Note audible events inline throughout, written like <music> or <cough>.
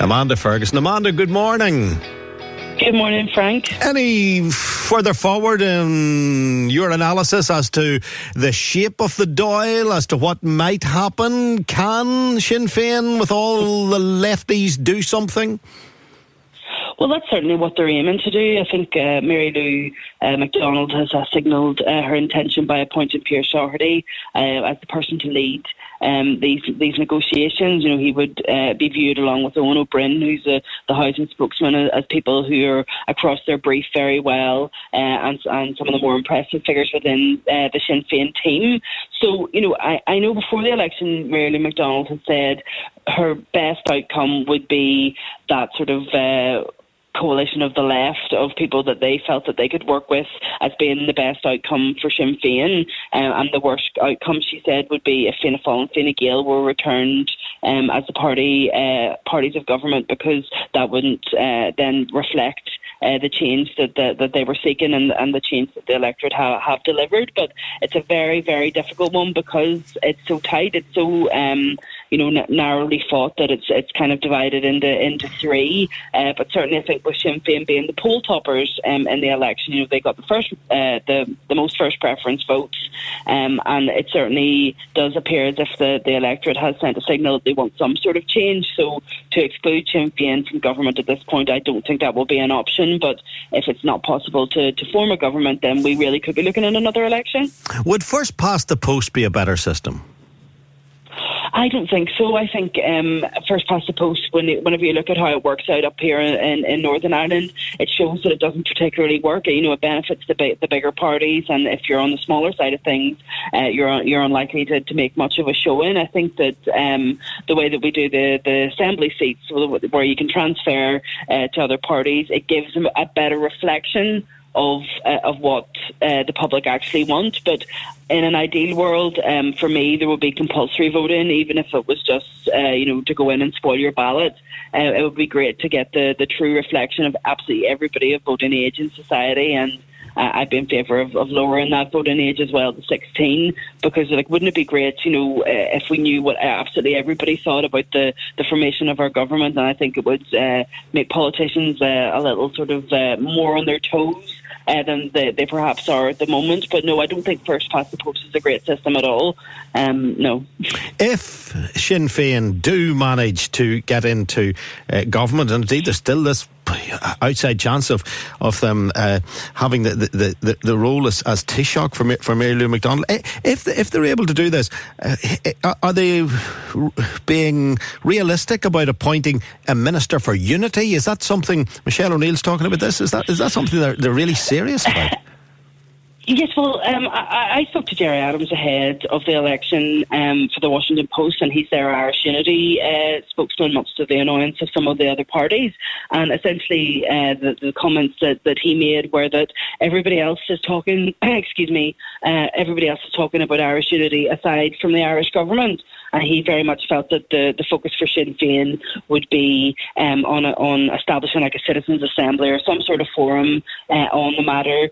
Amanda Ferguson. Amanda, good morning. Good morning, Frank. Any further forward in your analysis as to the shape of the Dáil, as to what might happen? Can Sinn Féin, with all the lefties, do something? Well, that's certainly what they're aiming to do. I think uh, Mary Lou uh, McDonald has uh, signalled uh, her intention by appointing Pearse Doherty uh, as the person to lead um, these these negotiations. You know, he would uh, be viewed along with Ó Broin, who's a, the housing spokesman, as people who are across their brief very well, and, and some of the more impressive figures within the Sinn Féin team. So, you know, I, I know before the election, Mary McDonald had said her best outcome would be that sort of coalition of the left of people that they felt that they could work with as being the best outcome for Sinn Féin. Um, and the worst outcome, she said, would be if Fianna Fáil and Fine Gael were returned um, as the party uh, parties of government because that wouldn't uh, then reflect uh, the change that, the, that they were seeking and, and the change that the electorate ha- have delivered. But it's a very, very difficult one because it's so tight. It's so um, you know n- narrowly fought that it's it's kind of divided into into three. Uh, but certainly, I think with Sinn Féin being the poll toppers um, in the election, you know they got the first uh, the the most first preference votes, um, and it certainly does appear as if the, the electorate has sent a signal that they want some sort of change. So to exclude Sinn Féin from government at this point, I don't think that will be an option. But if it's not possible to, to form a government, then we really could be looking at another election. Would first past the post be a better system? I don't think so. I think um, first past the post, when it, whenever you look at how it works out up here in, in Northern Ireland, it shows that it doesn't particularly work. You know, it benefits the, the bigger parties, and if you're on the smaller side of things, uh, you're you're unlikely to, to make much of a showing. I think that um, the way that we do the, the assembly seats, where you can transfer uh, to other parties, it gives them a better reflection of uh, of what uh, the public actually want. But in an ideal world, um, for me, there would be compulsory voting, even if it was just uh, you know to go in and spoil your ballot. Uh, it would be great to get the the true reflection of absolutely everybody of voting age in society and. Uh, I'd be in favour of, of lowering that voting age as well to 16 because, like, wouldn't it be great, you know, uh, if we knew what absolutely everybody thought about the, the formation of our government? And I think it would make politicians a little sort of more on their toes uh, than they, they perhaps are at the moment. But no, I don't think first past the post is a great system at all. Um, no. If Sinn Féin do manage to get into uh, government, and indeed there's still this outside chance of of them uh, having the, the, the, the, role as, as for, for Mary Lou McDonald. If, if they're able to do this, uh, are they being realistic about appointing a minister for unity? Is that something Michelle O'Neill's talking about? This is that is that something they're, they're really serious about? <laughs> Yes, well, um, I, I, spoke to Gerry Adams ahead of the election um, for the Washington Post, and he's their Irish Unity uh, spokesman, much to the annoyance of some of the other parties. And essentially, uh, the, the, comments that, that he made were that everybody else is talking, <coughs> excuse me, uh, everybody else is talking about Irish Unity aside from the Irish government and he very much felt that the, the focus for Sinn Féin would be um, on a, on establishing like a citizens' assembly or some sort of forum uh, on the matter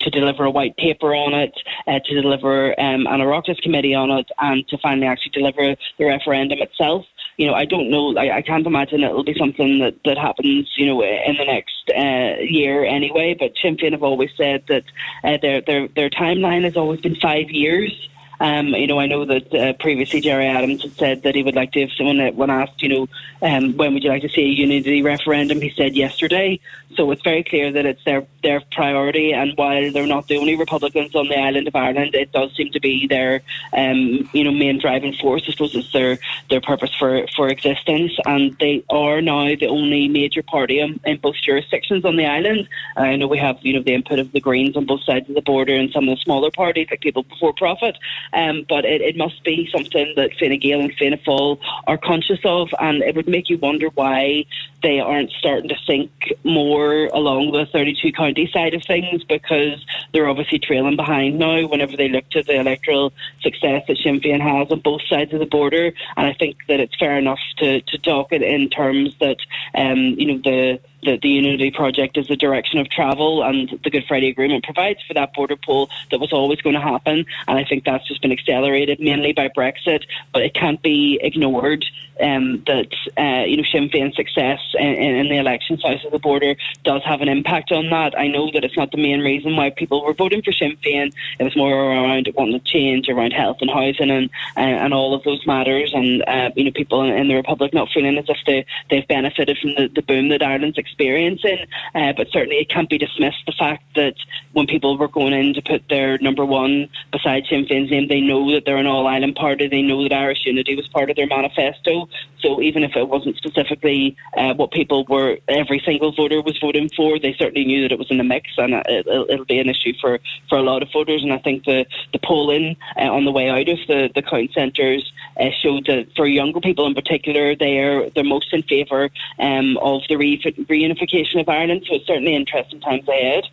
to deliver a white paper on it, uh, to deliver um, an Oireachtas committee on it, and to finally actually deliver the referendum itself you know, I don't know. I, I can't imagine it'll be something that, that happens, you know, in the next uh, year anyway. But Sinn Féin have always said that uh, their their their timeline has always been five years Um, you know, I know that uh, previously Gerry Adams had said that he would like to, if someone when asked, you know, um, when would you like to see a unity referendum, he said yesterday. So it's very clear that it's their their priority, and while they're not the only Republicans on the island of Ireland, it does seem to be their, um, you know, main driving force. I suppose it's their their purpose for for existence, and they are now the only major party in, in both jurisdictions on the island. I know we have, you know, the input of the Greens on both sides of the border and some of the smaller parties like People Before Profit, um, but it, it must be something that Fine Gael and Fianna Fáil are conscious of, and it would make you wonder why they aren't starting to think more along the 32 county side of things because they're obviously trailing behind now whenever they look to the electoral success that Sinn Féin has on both sides of the border. And I think that it's fair enough to, to talk it in terms that, um, you know, the the, the Unity Project is the direction of travel, and the Good Friday Agreement provides for that border poll that was always going to happen. And I think that's just been accelerated mainly by Brexit, but it can't be ignored um, that uh, you know Sinn Féin's success in, in, the election south of the border does have an impact on that. I know that it's not the main reason why people were voting for Sinn Féin. It was more around wanting to change around health and housing and uh, and all of those matters. And uh, you know people in, in, the Republic not feeling as if they they've benefited from the, the boom that Ireland's experiencing. Uh, but certainly it can't be dismissed the fact that when people were going in to put their number one beside Sinn Féin's name, they know that they're an all Ireland party. They know that Irish unity was part of their manifesto. So even if it wasn't specifically uh, what people were, every single voter was voting for, they certainly knew that it was in the mix, and it, will be an issue for, for a lot of voters. And I think the the polling uh, on the way out of the the count centres uh, showed that for younger people in particular, they're they're most in favour um, of the re- reunification of Ireland. So it's certainly interesting times ahead.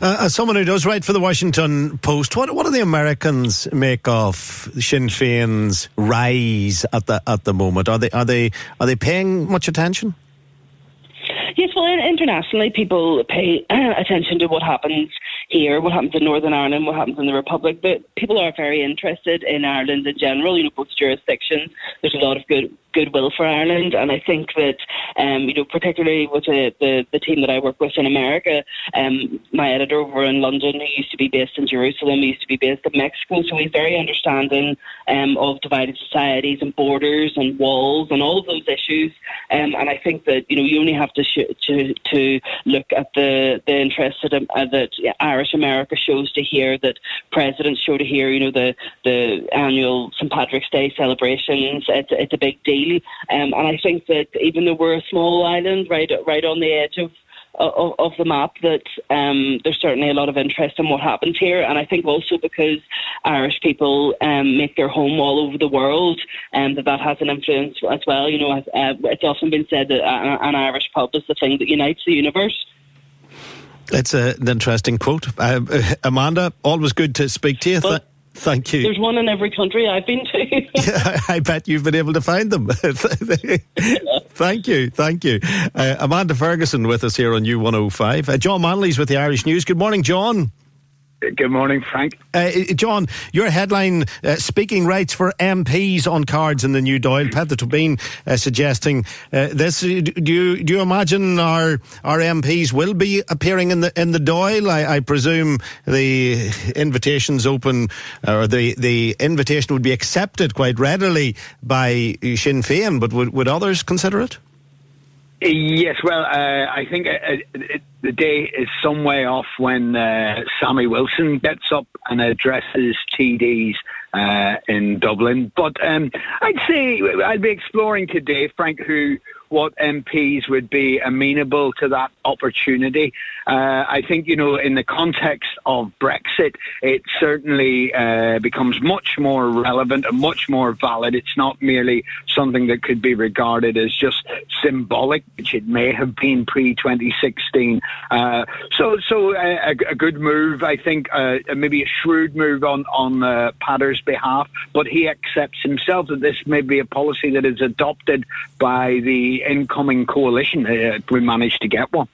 Uh, as someone who does write for the Washington Post, what what do the Americans make of Sinn Féin's rise at the at the moment? Are they are they are they paying much attention? Yes, well, internationally, people pay <clears throat> attention to what happens here, what happens in Northern Ireland, what happens in the Republic. But people are very interested in Ireland in general. You know, both jurisdictions. There's a lot of good goodwill for Ireland. And I think that, um, you know, particularly with the, the, the, team that I work with in America, um, my editor over in London, who used to be based in Jerusalem, used to be based in Mexico, so he's very understanding um, of divided societies and borders and walls and all of those issues. Um, and I think that, you know, you only have to sh- to, to look at the, the interest that, uh, that Irish America shows to hear, that presidents show to hear, you know, the, the annual St. Patrick's Day celebrations. It's, it's a big deal really. Um, and I think that even though we're a small island, right, right on the edge of of, of the map that um, there's certainly a lot of interest in what happens here. And I think also because Irish people um, make their home all over the world, and um, that that has an influence as well. You know, uh, it's often been said that an Irish pub is the thing that unites the universe. It's a, an interesting quote. Uh, <laughs> Amanda, always good to speak to you. Well, Thank you. There's one in every country I've been to. <laughs> yeah, I bet you've been able to find them. <laughs> thank you, thank you. Uh, Amanda Ferguson with us here on U105. Uh, John Manley's with the Irish News. Good morning, John. Good morning, Frank. Uh, John, your headline uh, speaking rights for MPs on cards in the new Dáil. Peadar Tóibín uh, suggesting uh, this. Do you do you imagine our our MPs will be appearing in the in the Dáil? I, I presume the invitations open or the the invitation would be accepted quite readily by Sinn Féin, but would would others consider it? Yes, well, uh, I think uh, it, the day is some way off when uh, Sammy Wilson gets up and addresses TDs uh, in Dublin. But um, I'd say I'd be exploring today, Frank, who what MPs would be amenable to that opportunity. Uh, I think, you know, in the context of Brexit, it certainly uh, becomes much more relevant and much more valid. It's not merely something that could be regarded as just symbolic, which it may have been pre 2016. Uh, so, so uh, a, a, good move, I think, uh, maybe a shrewd move on on uh, Peadar's behalf, but he accepts himself that this may be a policy that is adopted by the incoming coalition, we managed to get one.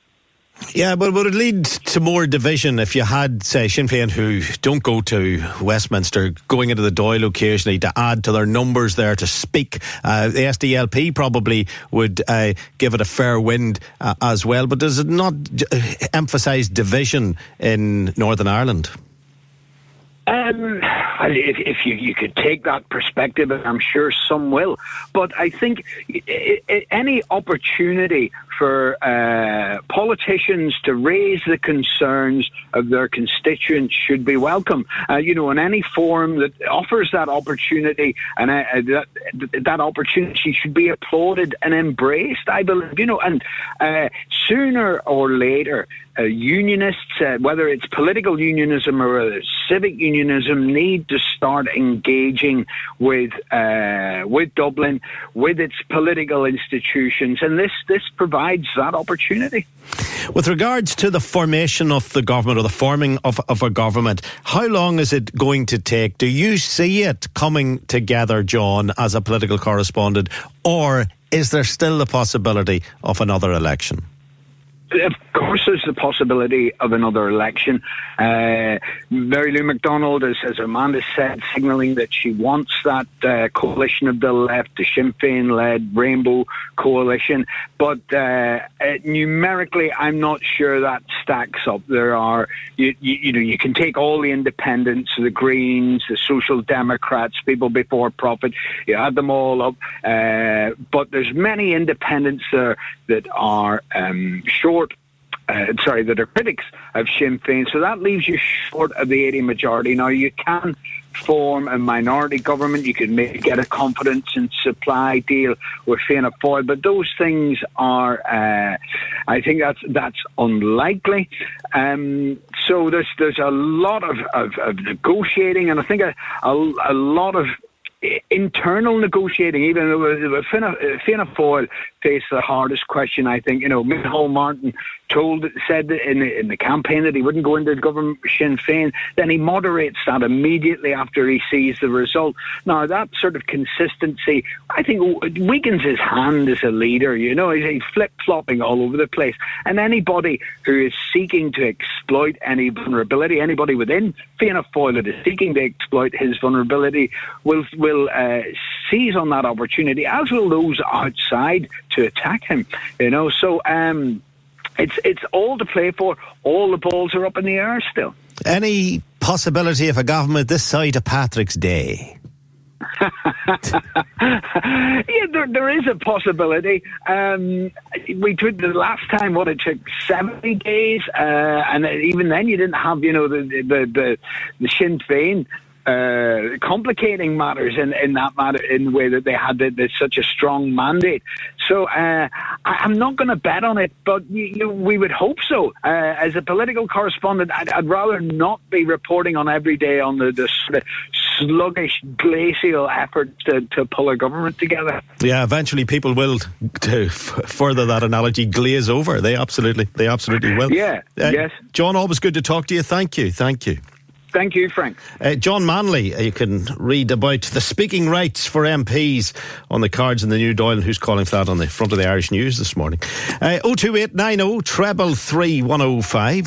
Yeah, but would it lead to more division if you had, say, Sinn Féin who don't go to Westminster going into the Dáil occasionally to add to their numbers there to speak? Uh, the SDLP probably would uh, give it a fair wind uh, as well, but does it not emphasise division in Northern Ireland? Um, if, if you, you could take that perspective, and I'm sure some will. But I think any opportunity for uh, politicians to raise the concerns of their constituents should be welcome. Uh, you know, in any forum that offers that opportunity, and uh, that, that opportunity should be applauded and embraced. I believe, you know, and uh, sooner or later, uh, unionists, uh, whether it's political unionism or civic unionism, need to start engaging with uh, with Dublin, with its political institutions, and this this provides that opportunity. With regards to the formation of the government or the forming of, of a government, how long is it going to take? Do you see it coming together, John, as a political correspondent, or is there still the possibility of another election? Of course, there's the possibility of another election. Uh, Mary Lou McDonald, as, as Amanda said, signalling that she wants that uh, coalition of the left, the Sinn Féin led Rainbow Coalition. But uh, uh, numerically, I'm not sure that stacks up. There are, you, you, you, know, you can take all the independents, the Greens, the Social Democrats, people before profit, you add them all up. Uh, but there's many independents there that are um, short uh, sorry, that are critics of Sinn Féin. So that leaves you short of the 80 majority. Now, you can form a minority government. You can make, get a confidence and supply deal with Fianna Fáil, but those things are, uh, I think that's that's unlikely. Um, so there's there's a lot of, of, of negotiating, and I think a, a, a lot of internal negotiating, even though Fianna, Fianna Fáil faced the hardest question, I think. You know, Micheál Martin told, said in the, in the campaign that he wouldn't go into government Sinn Féin. Then he moderates that immediately after he sees the result. Now, that sort of consistency, I think, weakens his hand as a leader. You know, he's flip flopping all over the place. And anybody who is seeking to exploit any vulnerability, anybody within Fianna Fáil that is seeking to exploit his vulnerability, will will uh, seize on that opportunity, as will those outside to attack him. You know, so um, it's it's all to play for. All the balls are up in the air still. Any possibility of a government this side of Patrick's Day? <laughs> yeah, there, there is a possibility. Um, we took the last time what it took seventy days, uh, and even then you didn't have you know the the the, the Sinn Féin uh, complicating matters in, in that matter in the way that they had the, the, such a strong mandate. So uh, I, am not going to bet on it, but you, you, we would hope so. Uh, as a political correspondent, I'd, I'd, rather not be reporting on every day on the, the sort of sluggish, glacial effort to, to pull a government together. Yeah, eventually people will, to further that analogy, glaze over. They absolutely, they absolutely will. Yeah, uh, yes. John, always good to talk to you. Thank you, thank you. Thank you, Frank. Uh, John Manley, uh, you can read about the speaking rights for MPs on the cards in the new Dáil, who's calling for that on the front of the Irish News this morning. Uh, 02890 treble 3105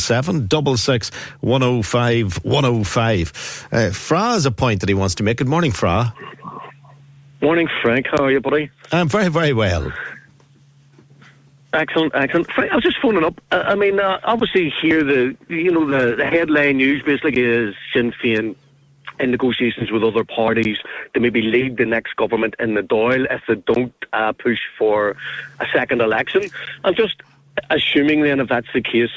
077 66 105 105. Uh, Fra has a point that he wants to make. Good morning, Fra. Morning, Frank. How are you, buddy? I'm very, very well. Excellent, excellent. I was just phoning up. I mean, uh, obviously here the you know the, the headline news basically is Sinn Féin in negotiations with other parties to maybe lead the next government in the Dáil if they don't uh, push for a second election. I'm just assuming then if that's the case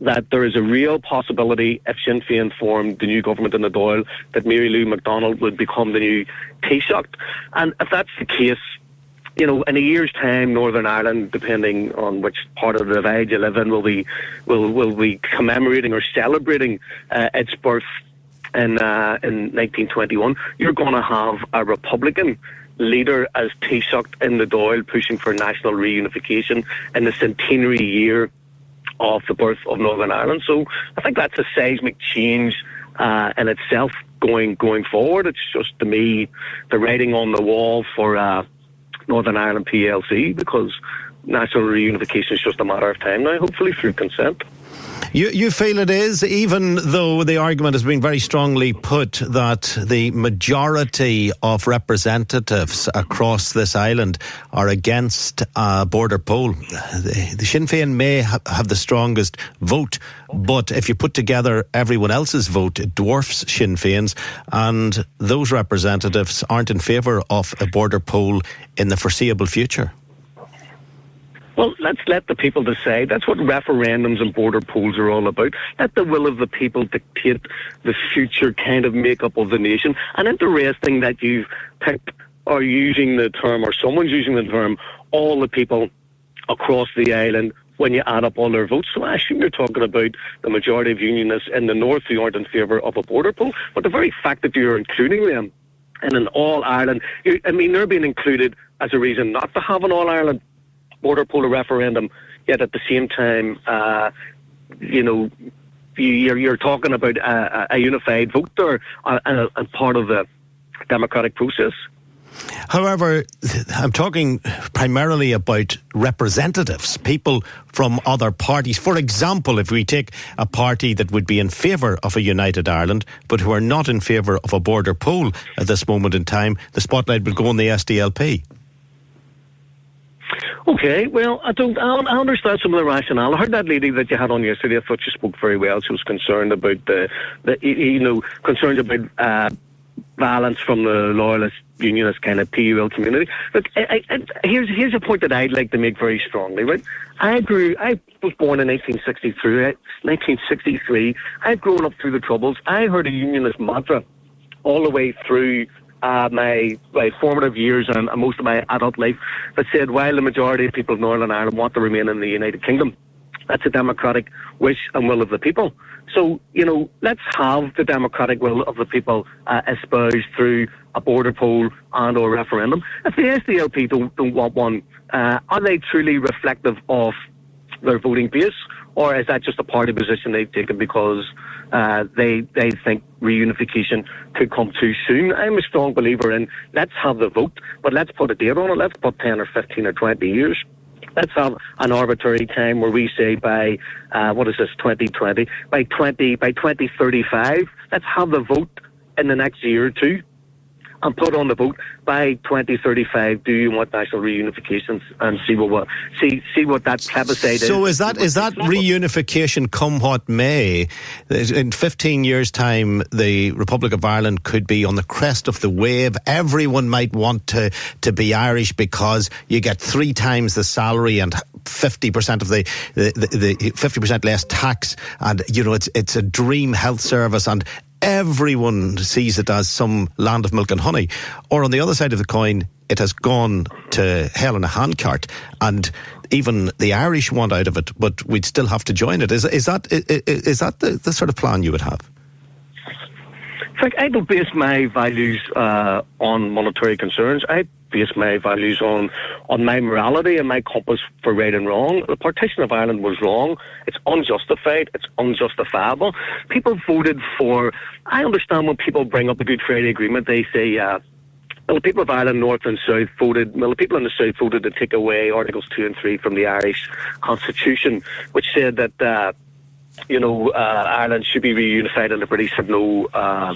that there is a real possibility if Sinn Féin formed the new government in the Dáil that Mary Lou McDonald would become the new Taoiseach. And if that's the case, you know, in a year's time, Northern Ireland, depending on which part of the divide you live in, will be will will be commemorating or celebrating uh, its birth in uh, in 1921. You're going to have a Republican leader as Taoiseach in the Dáil, pushing for national reunification in the centenary year of the birth of Northern Ireland. So I think that's a seismic change uh, in itself going going forward. It's just to me the writing on the wall for. Uh, Northern Ireland PLC because national reunification is just a matter of time now, hopefully through consent. You, you feel it is, even though the argument has been very strongly put that the majority of representatives across this island are against a border poll. The, the Sinn Féin may ha- have the strongest vote, but if you put together everyone else's vote, it dwarfs Sinn Féin's, and those representatives aren't in favour of a border poll in the foreseeable future. Well, let's let the people decide. That's what referendums and border polls are all about. Let the will of the people dictate the future kind of makeup of the nation. And interesting that you've picked or using the term, or someone's using the term, all the people across the island when you add up all their votes. So I assume you're talking about the majority of unionists in the north who aren't in favour of a border poll. But the very fact that you're including them in an all Ireland, I mean, they're being included as a reason not to have an all Ireland border poll referendum, yet at the same time, uh, you know, you're, you're talking about a, a unified vote there uh, and part of the democratic process. However, I'm talking primarily about representatives, people from other parties. For example, if we take a party that would be in favour of a united Ireland, but who are not in favour of a border poll at this moment in time, the spotlight would go on the SDLP. Okay, well, I don't. I I understand some of the rationale. I heard that lady that you had on yesterday. I thought she spoke very well. She was concerned about the, the you know, concerned about uh, violence from the loyalist unionist kind of PUL community. Look, I, I, here's here's a point that I'd like to make very strongly. Right, I grew. I was born in 1963. 1963. I've grown up through the Troubles. I heard a unionist mantra all the way through uh, my, my formative years and, most of my adult life that said while the majority of people of Northern Ireland want to remain in the United Kingdom, that's a democratic wish and will of the people. So, you know, let's have the democratic will of the people uh, espoused through a border poll and or referendum. If the SDLP don't, don't want one, uh, are they truly reflective of their voting base? Or is that just a party position they've taken because uh, they they think reunification could come too soon. I'm a strong believer in let's have the vote, but let's put a date on it. Let's put 10 or 15 or 20 years. Let's have an arbitrary time where we say by uh, what is this 2020 by 20 by 2035. Let's have the vote in the next year or two and put on the vote by 2035. Do you want national reunification and see what, what see see what that plebiscite is? So is that is that reunification come what may? In 15 years' time, the Republic of Ireland could be on the crest of the wave. Everyone might want to to be Irish because you get three times the salary and 50% of the, the, the, the 50% less tax and you know it's it's a dream health service and everyone sees it as some land of milk and honey. Or on the other side of the coin, it has gone to hell in a handcart, and even the Irish want out of it, but we'd still have to join it. Is, is that is that the, the sort of plan you would have? Frank, I don't base my values uh, on monetary concerns. I base my values on on my morality and my compass for right and wrong. The partition of Ireland was wrong. It's unjustified. It's unjustifiable. People voted for. I understand when people bring up the Good Friday Agreement, they say. Uh, well, the people of Ireland, North and South, voted. Well, the people in the South voted to take away Articles two and three from the Irish Constitution, which said that uh, you know uh, Ireland should be reunified, and the British had no uh,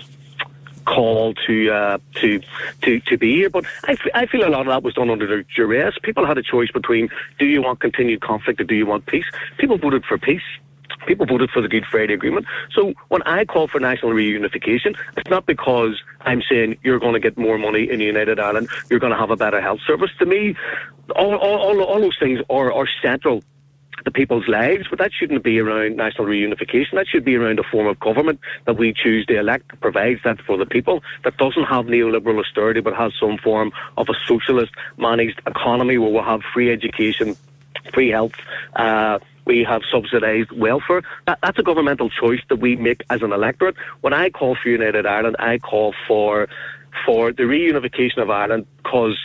call to uh, to to to be here. But I, f- I feel a lot of that was done under duress. People had a choice between do you want continued conflict or do you want peace. People voted for peace. People voted for the Good Friday Agreement. So when I call for national reunification, it's not because I'm saying you're going to get more money in United Ireland, you're going to have a better health service. To me, all, all, all, all those things are, are central the people's lives, but that shouldn't be around national reunification. That should be around a form of government that we choose to elect that provides that for the people, that doesn't have neoliberal austerity, but has some form of a socialist managed economy where we'll have free education, free health, uh, we have subsidised welfare. That, that's a governmental choice that we make as an electorate. When I call for United Ireland, I call for for the reunification of Ireland because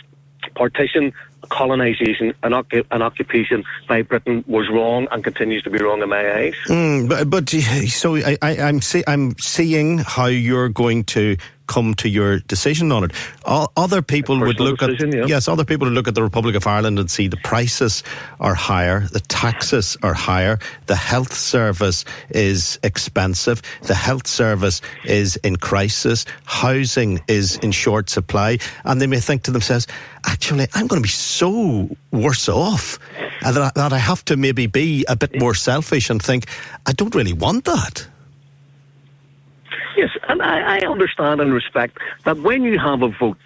partition colonisation and, an occupation by Britain was wrong and continues to be wrong in my eyes. Mm, but, but so I, am see, I'm seeing how you're going to come to your decision on it. other people would look decision, at yeah. yes, other people would look at the Republic of Ireland and see the prices are higher, the taxes are higher, the health service is expensive, the health service is in crisis, housing is in short supply, and they may think to themselves, actually, I'm going to be so worse off and that, that I have to maybe be a bit more selfish and think, I don't really want that. Yes, and I, I understand and respect that when you have a vote,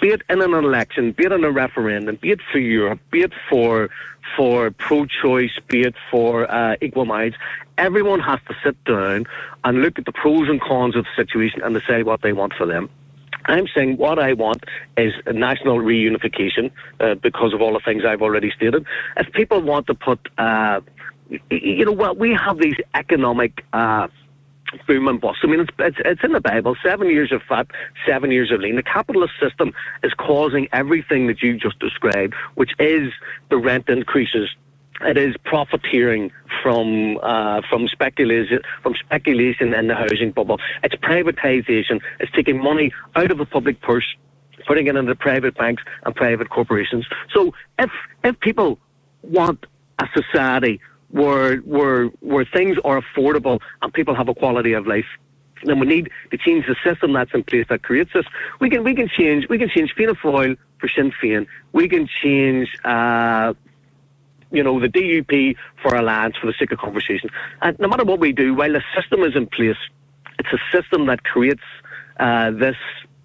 be it in an election, be it in a referendum, be it for Europe, be it for for pro-choice, be it for uh, equal minds, everyone has to sit down and look at the pros and cons of the situation and decide what they want for them. I'm saying what I want is national reunification uh, because of all the things I've already stated. If people want to put, uh, you know, well, we have these economic. Uh, boom and bust. I mean, it's, it's, it's in the Bible. Seven years of fat, seven years of lean. The capitalist system is causing everything that you just described, which is the rent increases, it is profiteering from uh, from speculation from speculation in the housing bubble. It's privatisation. It's taking money out of the public purse, putting it into private banks and private corporations. So if if people want a society where where where things are affordable and people have a quality of life, then we need to change the system that's in place that creates this. We can we can change we can change Fianna Fáil for Sinn Féin. We can change uh, you know, the DUP for Alliance for the sake of conversation. And no matter what we do, while the system is in place, it's a system that creates uh, this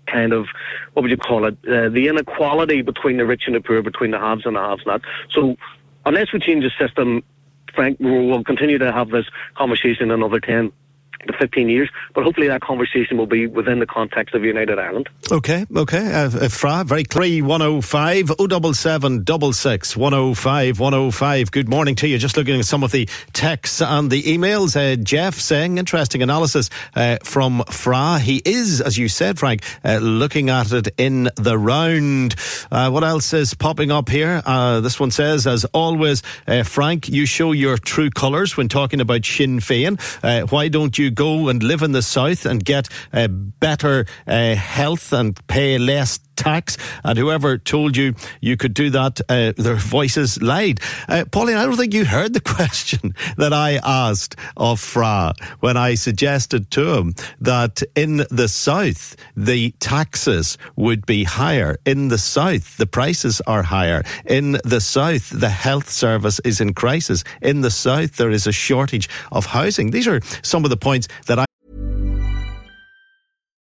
kind of what would you call it? Uh, the inequality between the rich and the poor, between the haves and the haves not. So unless we change the system, Frank, we'll continue to have this conversation another ten to 15 years. But hopefully that conversation will be within the context of United Ireland. Okay, okay. Uh, uh Fra, very clear. 105 077 66 105 105. Good morning to you. Just looking at some of the texts and the emails. Uh, Jeff saying, interesting analysis uh, from Fra. He is, as you said, Frank, uh, looking at it in the round. Uh, what else is popping up here? this one says, as always, Frank, you show your true colours when talking about Sinn Féin. why don't you go and live in the south and get uh, better uh, health and pay less tax. And whoever told you you could do that, uh, their <laughs> voices lied. Uh, Pauline, I don't think you heard the <laughs> question that I asked of Fra when I suggested to him that in the south, the taxes would be higher. In the south, the prices are higher. In the south, the health service is in crisis. In the south, there is a shortage of housing. These are some of the points that I.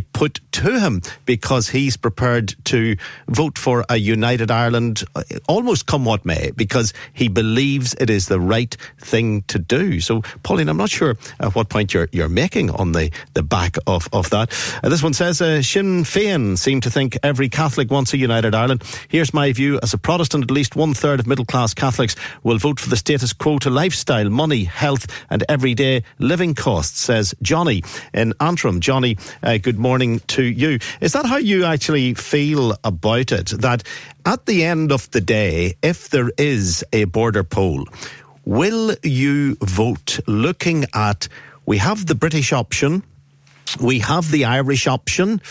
Put to him because he's prepared to vote for a united Ireland, uh, almost come what may, because he believes it is the right thing to do. So, Pauline, I'm not sure at what point you're you're making on the, the back of, of that. Uh, this one says uh, Sinn Féin seem to think every Catholic wants a united Ireland. Here's my view. As a Protestant, at least one third of middle class Catholics will vote for the status quo to lifestyle, money, health, and everyday living costs, says Johnny in Antrim. Johnny, uh, good morning to you. Is that how you actually feel about it? That at the end of the day, if there is a border poll, will you vote looking at we have the British option, we have the Irish option.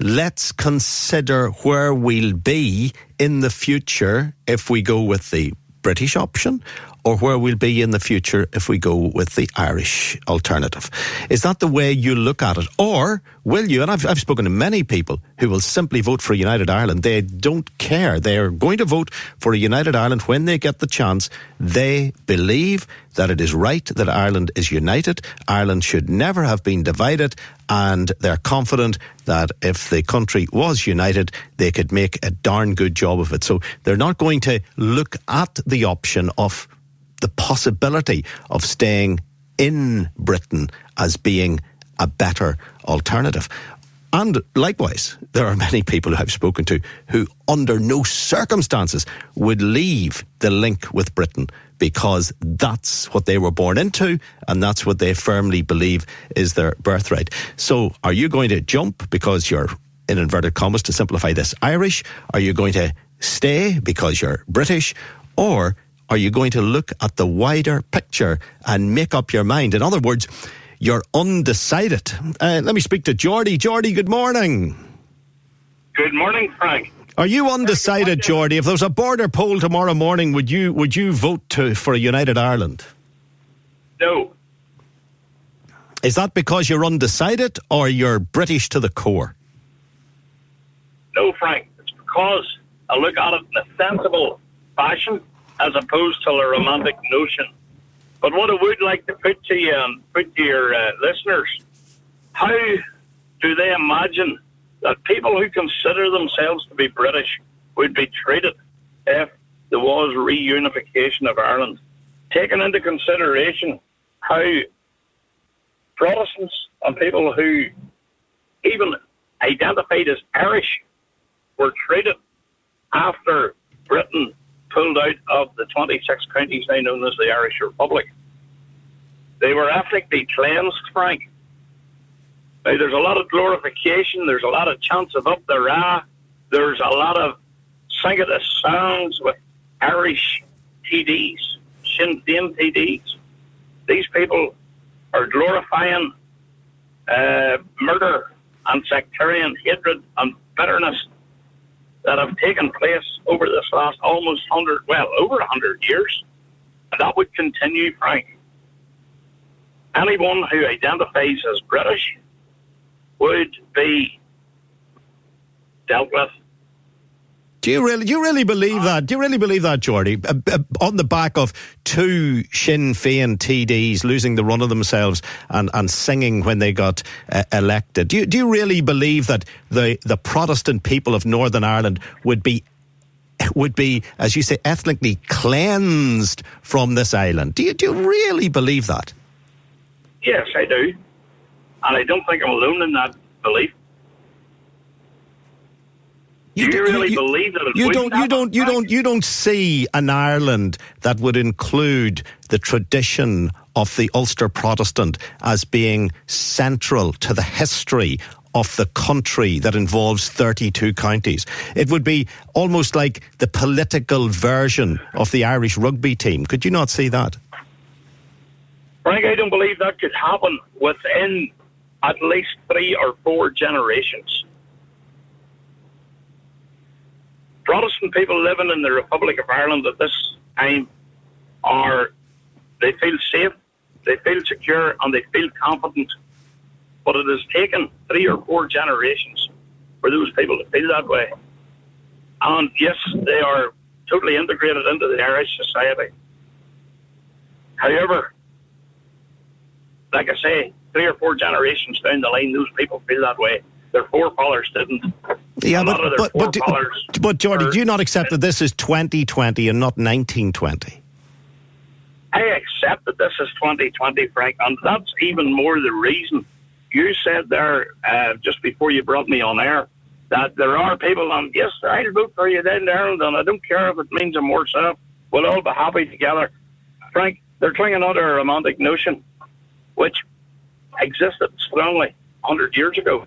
Let's consider where we'll be in the future if we go with the British option or where we'll be in the future if we go with the Irish alternative. Is that the way you look at it? Or will you, and I've, I've spoken to many people who will simply vote for United Ireland. They don't care. They are going to vote for a United Ireland when they get the chance. They believe that it is right that Ireland is united. Ireland should never have been divided. And they're confident that if the country was united, they could make a darn good job of it. So they're not going to look at the option of the possibility of staying in Britain as being a better alternative. And likewise, there are many people I've spoken to who, under no circumstances, would leave the link with Britain because that's what they were born into and that's what they firmly believe is their birthright. So, are you going to jump because you're, in inverted commas, to simplify this, Irish? Are you going to stay because you're British? Or are you going to look at the wider picture and make up your mind? In other words, you're undecided. Uh, let me speak to Geordie. Geordie, good morning. Good morning, Frank. Are you undecided, Geordie? If there was a border poll tomorrow morning, would you would you vote to, for a united Ireland? No. Is that because you're undecided or you're British to the core? No, Frank. It's because I look at it in a sensible fashion as opposed to a romantic notion. But what I would like to put to you and put to your uh, listeners, how do they imagine that people who consider themselves to be British would be treated if there was reunification of Ireland? Taking into consideration how Protestants and people who even identified as Irish were treated after Britain pulled out of the 26 counties now known as the Irish Republic. They were ethnically cleansed, Frank. Now, there's a lot of glorification, there's a lot of chants of up the Ra, there's a lot of singing the songs with Irish TDs, Sinn Féin TDs. These people are glorifying uh, murder and sectarian hatred and bitterness that have taken place over this last almost hundred, well, over a hundred years. And that would continue, Frank. Anyone who identifies as British would be dealt with do you really, do you really believe that? Do you really believe that, Geordie? Uh, uh, on the back of two Sinn Féin TDs losing the run of themselves and, and singing when they got uh, elected, do you, do you really believe that the, the Protestant people of Northern Ireland would be would be, as you say, ethnically cleansed from this island? Do you, do you really believe that? Yes, I do. And I don't think I'm alone in that belief. You, do you really you, believe that? you don't. You don't. You don't. You don't see an Ireland that would include the tradition of the Ulster Protestant as being central to the history of the country that involves 32 counties. It would be almost like the political version of the Irish rugby team. Could you not see that? Frank, I don't believe that could happen within at least three or four generations. Protestant people living in the Republic of Ireland at this time are, they feel safe, they feel secure, and they feel confident. But it has taken three or four generations for those people to feel that way. And yes, they are totally integrated into the Irish society. However, like I say, three or four generations down the line, those people feel that way. Their forefathers didn't. Yeah, but but but, forefathers but Geordie, were- do you not accept that this is 2020 and not 1920? I accept that this is 2020, Frank, and that's even more the reason. You said there uh, just before you brought me on air that there are people, on. yes, I'll vote for you then, Ireland, and I don't care if it means I'm worse off. We'll all be happy together. Frank, they're clinging on to a romantic notion which existed strongly 100 years ago.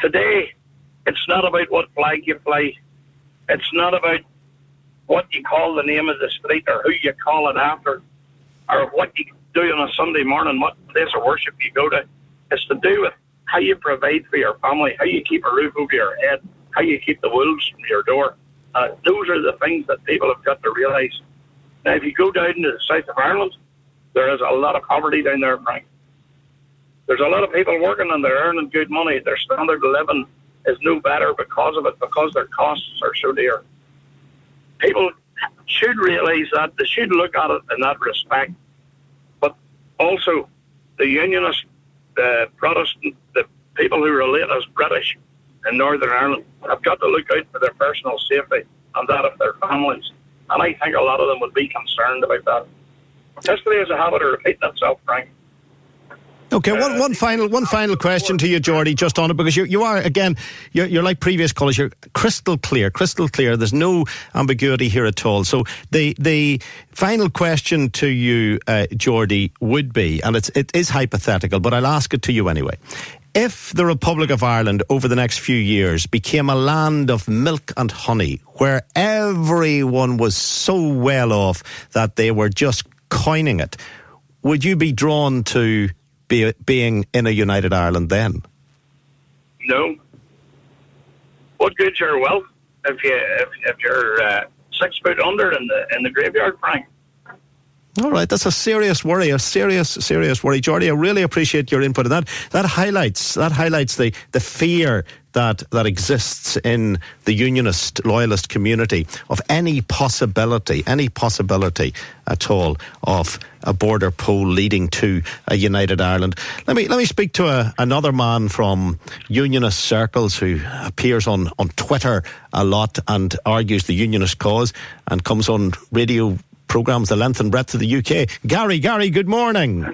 Today, it's not about what flag you play. It's not about what you call the name of the street or who you call it after or what you do on a Sunday morning, what place of worship you go to. It's to do with how you provide for your family, how you keep a roof over your head, how you keep the wolves from your door. Uh, those are the things that people have got to realise. Now, if you go down into the south of Ireland, there is a lot of poverty down there, Frank. There's a lot of people working and they're earning good money. Their standard living is no better because of it, because their costs are so dear. People should realise that. They should look at it in that respect. But also, the Unionists, the Protestant, the people who relate as British in Northern Ireland have got to look out for their personal safety and that of their families. And I think a lot of them would be concerned about that. History is a habit of repeating itself, Frank. Okay, one, one final one final question to you, Geordie, just on it because you you are again you're, you're like previous callers. You're crystal clear, crystal clear. There's no ambiguity here at all. So the the final question to you, uh, Geordie, would be, and it's it is hypothetical, but I'll ask it to you anyway. If the Republic of Ireland over the next few years became a land of milk and honey, where everyone was so well off that they were just coining it, would you be drawn to be, being in a united Ireland then? No. What good's your wealth if you if, if you're uh, six foot under in the in the graveyard, Frank? All right, that's a serious worry, a serious, serious worry, Geordie. I really appreciate your input, and that that highlights that highlights the the fear that that exists in the unionist loyalist community of any possibility, any possibility at all of a border poll leading to a united Ireland. Let me let me speak to a, another man from unionist circles who appears on on Twitter a lot and argues the unionist cause and comes on radio programs the length and breadth of the UK. Gary, Gary, good morning.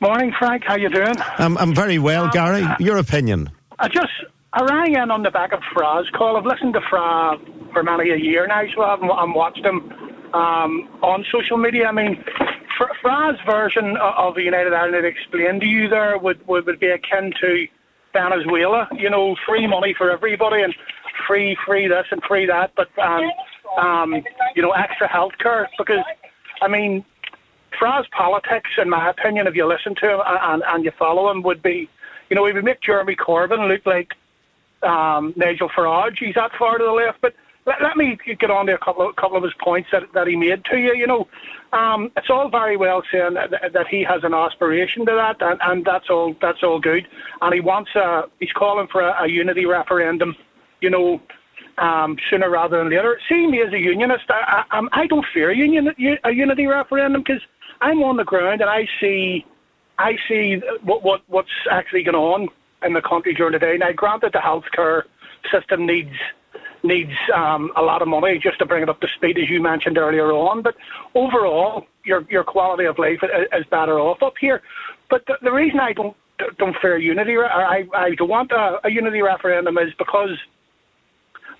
Morning, Frank. How you doing? I'm, I'm very well, Gary. Your opinion? I just I rang in on the back of Fra's call. I've listened to Fra for many a year now, so I've, I've watched him um, on social media. I mean, Fra- Fra's version of the United Ireland explained to you there would, would, would be akin to Venezuela. You know, free money for everybody and free, free this and free that, but um, um, you know, extra health care because, I mean, Fra's politics, in my opinion, if you listen to him and, and you follow him, would be, you know, he would make Jeremy Corbyn look like um, Nigel Farage. He's that far to the left. But let, let me get on to a couple of, couple of his points that, that he made to you. You know, um, it's all very well saying that, that he has an aspiration to that, and, and that's all that's all good. And he wants a, he's calling for a, a unity referendum. You know, um, sooner rather than later. See me as a unionist. I, I, I'm- don't fear a, union, a unity referendum because I'm on the ground and I see, I see what, what what's actually going on in the country during the day. Now, granted, the healthcare system needs needs um, a lot of money just to bring it up to speed, as you mentioned earlier on. But overall, your your quality of life is, is better off up here. But the, the reason I don't don't fear unity, or I I don't want a, a unity referendum, is because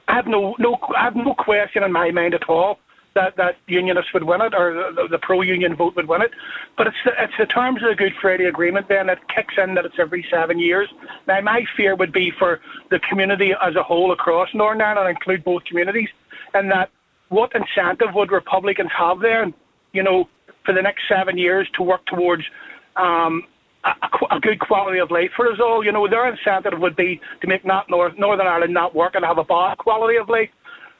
I have no no I have no question in my mind at all that that unionists would win it or the, the pro-union vote would win it. But it's the, it's the terms of the Good Friday Agreement then that kicks in that it's every seven years. Now my fear would be for the community as a whole across Northern Ireland, and include both communities, and that what incentive would Republicans have there, you know, for the next seven years to work towards um, a, a good quality of life for us all. You know, their incentive would be to make not North, Northern Ireland not work and have a bad quality of life,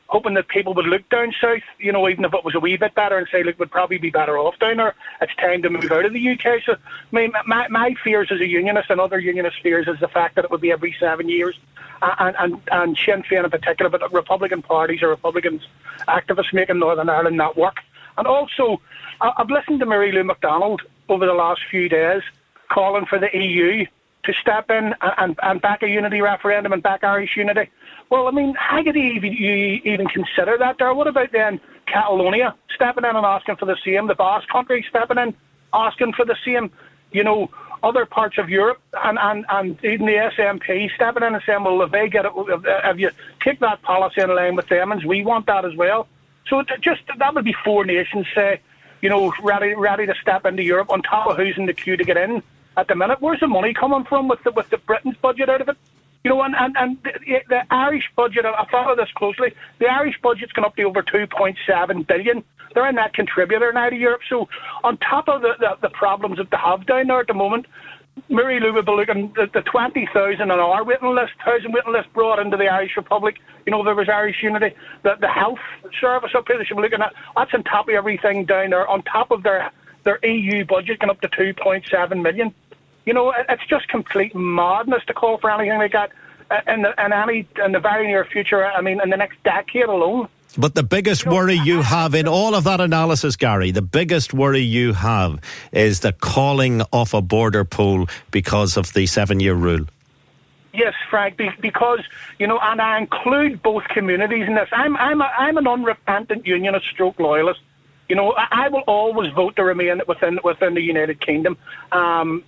hoping that people would look down south, you know, even if it was a wee bit better and say, look, we'd probably be better off down there. It's time to move out of the UK. So, mean, my, my fears as a unionist and other unionist fears is the fact that it would be every seven years. And, and, and Sinn Féin in particular, but Republican parties or Republicans, activists making Northern Ireland not work. And also, I've listened to Mary Lou McDonald over the last few days calling for the EU to step in and, and back a unity referendum and back Irish unity. Well, I mean, how could you even, you even consider that there? What about then Catalonia stepping in and asking for the same? The Basque country stepping in, asking for the same? You know, other parts of Europe and, and, and even the SNP stepping in and saying, well, if they get it, if you take that policy in line with them, and we want that as well. So just that would be four nations, say, you know, ready ready to step into Europe on top of who's in the queue to get in at the minute. Where's the money coming from with the with the Britain's budget out of it? You know, and, and, and the, the Irish budget, I follow this closely, the Irish budget's gone up to over 2.7 billion. They're a net contributor now to Europe. So on top of the, the, the problems that they have down there at the moment, Mary Lou would be looking at the 20,000 an hour waiting list, 1,000 waiting list brought into the Irish Republic. You know, there was Irish Unity. The, the health service up here, they should be looking at, that's on top of everything down there, on top of their, their EU budget going up to 2.7 million. You know, it's just complete madness to call for anything like that uh, in the, in any in the very near future. I mean, in the next decade alone. But the biggest worry you have in all of that analysis, Gary, the biggest worry you have is the calling off a border poll because of the seven-year rule. Yes, Frank, because you know, and I include both communities in this. I'm I'm a, I'm an unrepentant unionist, stroke loyalist. You know, I, I will always vote to remain within within the United Kingdom. Um,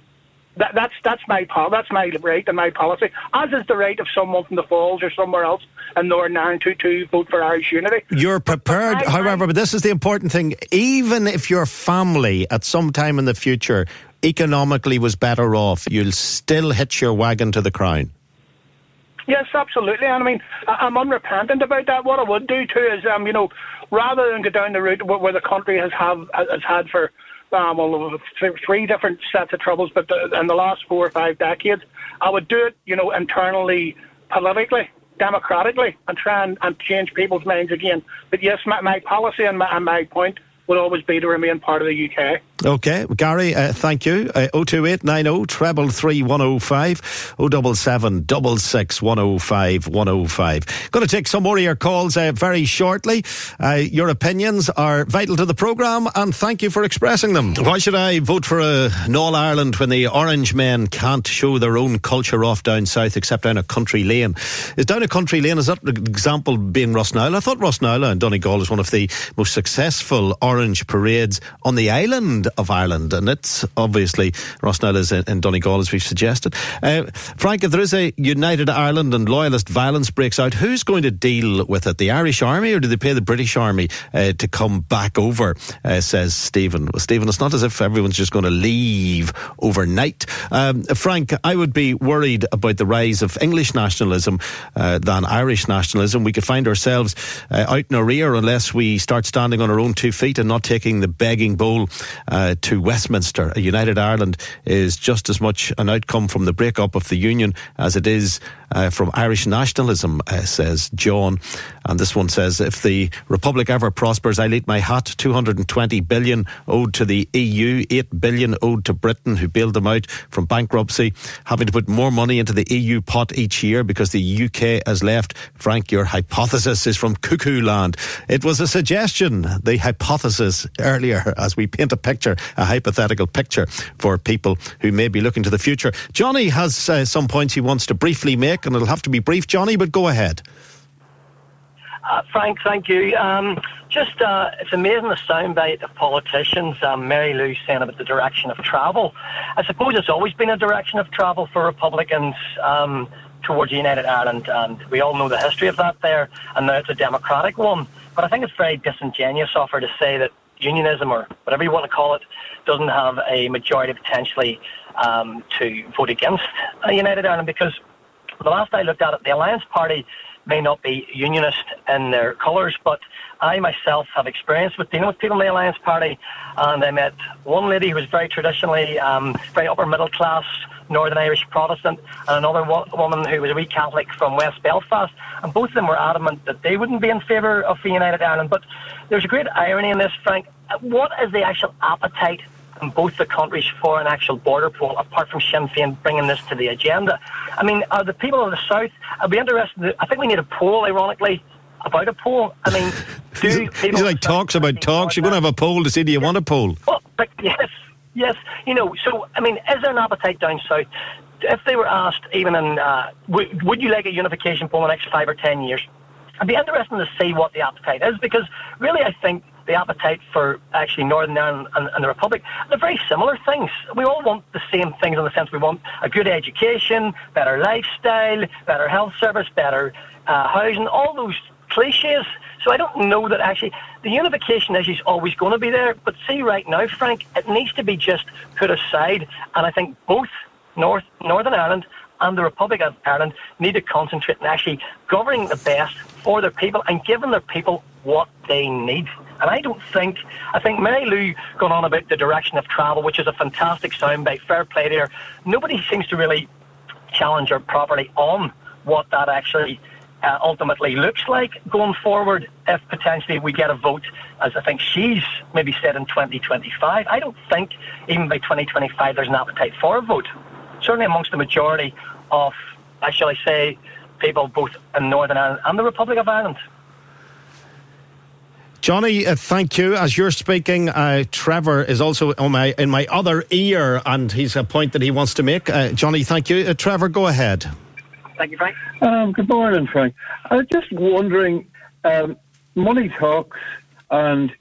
that, that's that's my pol- that's my right and my policy, as is the right of someone from the Falls or somewhere else in Northern Ireland to, to vote for Irish unity. You're prepared, I, however, I, but this is the important thing. Even if your family at some time in the future economically was better off, you'll still hitch your wagon to the crown. Yes, absolutely. And I mean, I'm unrepentant about that. What I would do too is, um, you know, rather than go down the route where the country has have has had for um, well, three different sets of troubles, but in the last four or five decades, I would do it, you know, internally, politically, democratically, and try and, and change people's minds again. But yes, my, my policy and my, and my point will always be to remain part of the UK. Okay, Gary, uh, thank you. Uh, 02890 treble 3105 077 66 105 105. Going to take some more of your calls uh, very shortly. Uh, your opinions are vital to the programme and thank you for expressing them. Why should I vote for a, an All Ireland when the Orange men can't show their own culture off down south except down a country lane? Is down a country lane, is that an example being Ross Rossnowlagh? I thought Ross Rossnowlagh and Donegal is one of the most successful orange parades on the island of Ireland, and it's obviously is in, in Donegal, as we've suggested. Uh, Frank, if there is a united Ireland and loyalist violence breaks out, who's going to deal with it? The Irish Army, or do they pay the British Army uh, to come back over? Uh, says Stephen. Well, Stephen, it's not as if everyone's just going to leave overnight. Um, Frank, I would be worried about the rise of English nationalism uh, than Irish nationalism. We could find ourselves uh, out in our rear unless we start standing on our own two feet and not taking the begging bowl uh, to Westminster. A united Ireland is just as much an outcome from the breakup of the Union as it is uh, from Irish nationalism, uh, says John. And this one says, if the Republic ever prospers, I'll eat my hat. 220 billion owed to the EU, 8 billion owed to Britain, who bailed them out from bankruptcy, having to put more money into the EU pot each year because the UK has left. Frank, your hypothesis is from cuckoo land. It was a suggestion, the hypothesis earlier, as we paint a picture, a hypothetical picture for people who may be looking to the future. Johnny has uh, some points he wants to briefly make, and it'll have to be brief, Johnny, but go ahead. Uh, Frank, thank you. Um, just, uh, it's amazing the soundbite of politicians. Um, Mary Lou saying about the direction of travel. I suppose it's always been a direction of travel for Republicans um, towards United Ireland, and we all know the history of that there, and now it's a democratic one. But I think it's very disingenuous of her to say that unionism, or whatever you want to call it, doesn't have a majority potentially um, to vote against United Ireland. Because the last I looked at it, the Alliance Party may not be unionist in their colours, but I myself have experience with dealing with people in the Alliance Party, and I met one lady who was very traditionally um, very upper middle class Northern Irish Protestant, and another wo- woman who was a wee Catholic from West Belfast, and both of them were adamant that they wouldn't be in favour of the United Ireland. But there's a great irony in this, Frank. What is the actual appetite in both the countries for an actual border poll, apart from Sinn Féin bringing this to the agenda. I mean, are the people of the South, I'd be interested, I think we need a poll, ironically, about a poll. I mean, <laughs> do people... like talks about talks. You're going to have a poll to see do you want a poll? Well, but yes, yes. You know, so, I mean, is there an appetite down south if they were asked, even in, uh, would, would you like a unification for the next five or ten years? It'd be interesting to see what the appetite is because really I think the appetite for actually Northern Ireland and, and, the Republic, they're very similar things. We all want the same things in the sense we want a good education, better lifestyle, better health service, better uh, housing, all those cliches. So I don't know that actually the unification issue is always going to be there. But see, right now, Frank, it needs to be just put aside. And I think both North Northern Ireland and the Republic of Ireland need to concentrate on actually governing the best for their people and giving their people what they need. And I don't think, I think Mary Lou gone on about the direction of travel, which is a fantastic soundbite, fair play there. Nobody seems to really challenge her properly on what that actually uh, ultimately looks like going forward if potentially we get a vote, as I think she's maybe said in 2025. I don't think even by 2025 there's an appetite for a vote. Certainly amongst the majority of, uh, shall I say, people both in Northern Ireland and the Republic of Ireland. Johnny, uh, thank you. As you're speaking, uh, Trevor is also on my in my other ear, and he's a point that he wants to make. Uh, Johnny, thank you. Uh, Trevor, go ahead. Thank you, Frank. Um, good morning, Frank. I was just wondering, um, money talks, and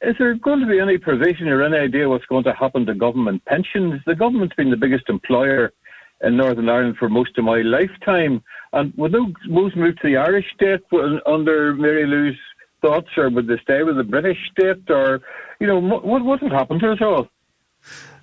is there going to be any provision or any idea what's going to happen to government pensions? The government's been the biggest employer in Northern Ireland for most of my lifetime, and would those move to the Irish state under Mary Lou's thoughts, or would they stay with the British state, or you know, what what would happen to us all?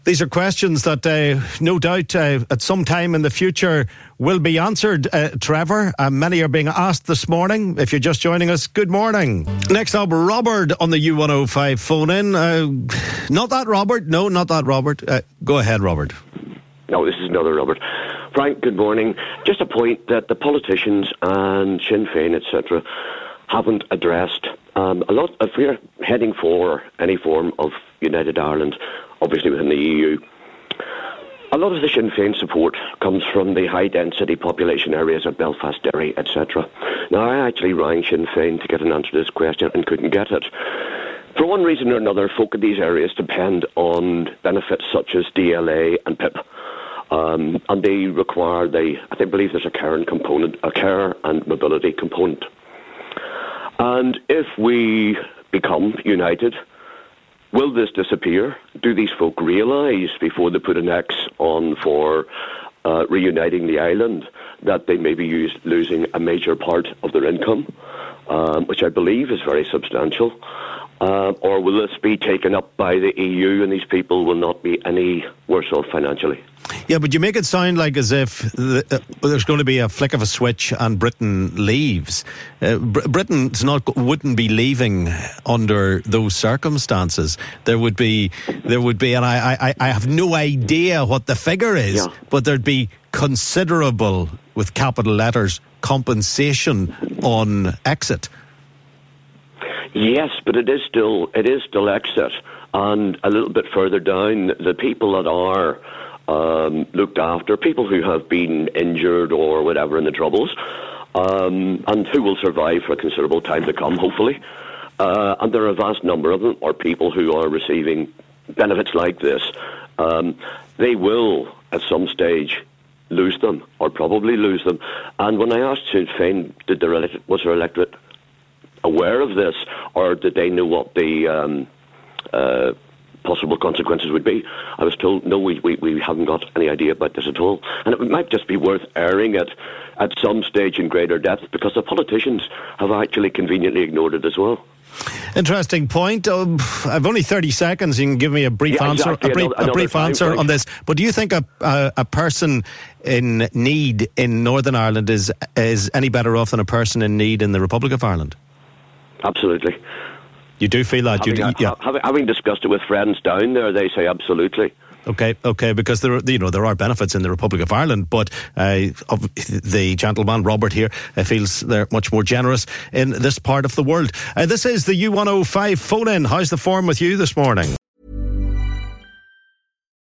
These are questions that uh, no doubt uh, at some time in the future will be answered, uh, Trevor. Uh, many are being asked this morning. If you're just joining us, good morning. Next up, Robert on the U105 phone in. Uh, not that Robert. No, not that Robert. Uh, go ahead, Robert. No, this is another Robert. Frank, good morning. Just a point that the politicians and Sinn Féin, etc., haven't addressed. Um, a lot, if we're heading for any form of United Ireland, obviously within the EU, a lot of the Sinn Féin support comes from the high density population areas of Belfast, Derry, etc. Now, I actually rang Sinn Féin to get an answer to this question and couldn't get it. For one reason or another, folk in these areas depend on benefits such as DLA and PIP. Um, and they require, they, I think, believe there's a care component, a care and mobility component. And if we become united, will this disappear? Do these folk realise before they put an X on for uh, reuniting the island that they may be used, losing a major part of their income, um, which I believe is very substantial? Uh, or will this be taken up by the EU and these people will not be any worse off financially? Yeah, but you make it sound like as if the, uh, there's going to be a flick of a switch and Britain leaves. Uh, Br- Britain's not wouldn't be leaving under those circumstances. There would be, there would be, and I, I, I have no idea what the figure is, yeah. but there'd be considerable, with capital letters, compensation on exit. Yes, but it is still it is still exit, and a little bit further down, the people that are um, looked after, people who have been injured or whatever in the troubles, um, and who will survive for a considerable time to come, hopefully. Uh, and there are a vast number of them, are people who are receiving benefits like this. Um, they will, at some stage, lose them, or probably lose them. And when I asked Sinn Féin, did their was their electorate aware of this, or did they know what the um, uh, possible consequences would be. I was told, no, we, we, we haven't got any idea about this at all. And it might just be worth airing it at some stage in greater depth because the politicians have actually conveniently ignored it as well. Interesting point. Um, I've only thirty seconds. You can give me a brief yeah, answer, exactly. a brief, another, a brief answer on this. But do you think a, a, a person in need in Northern Ireland is is any better off than a person in need in the Republic of Ireland? Absolutely. You do feel that having, you do, yeah. having, having discussed it with friends down there, they say absolutely. Okay, okay, because there, are, you know, there are benefits in the Republic of Ireland, but uh, the gentleman Robert here uh, feels they're much more generous in this part of the world. Uh, this is the U105 phone in. How's the form with you this morning?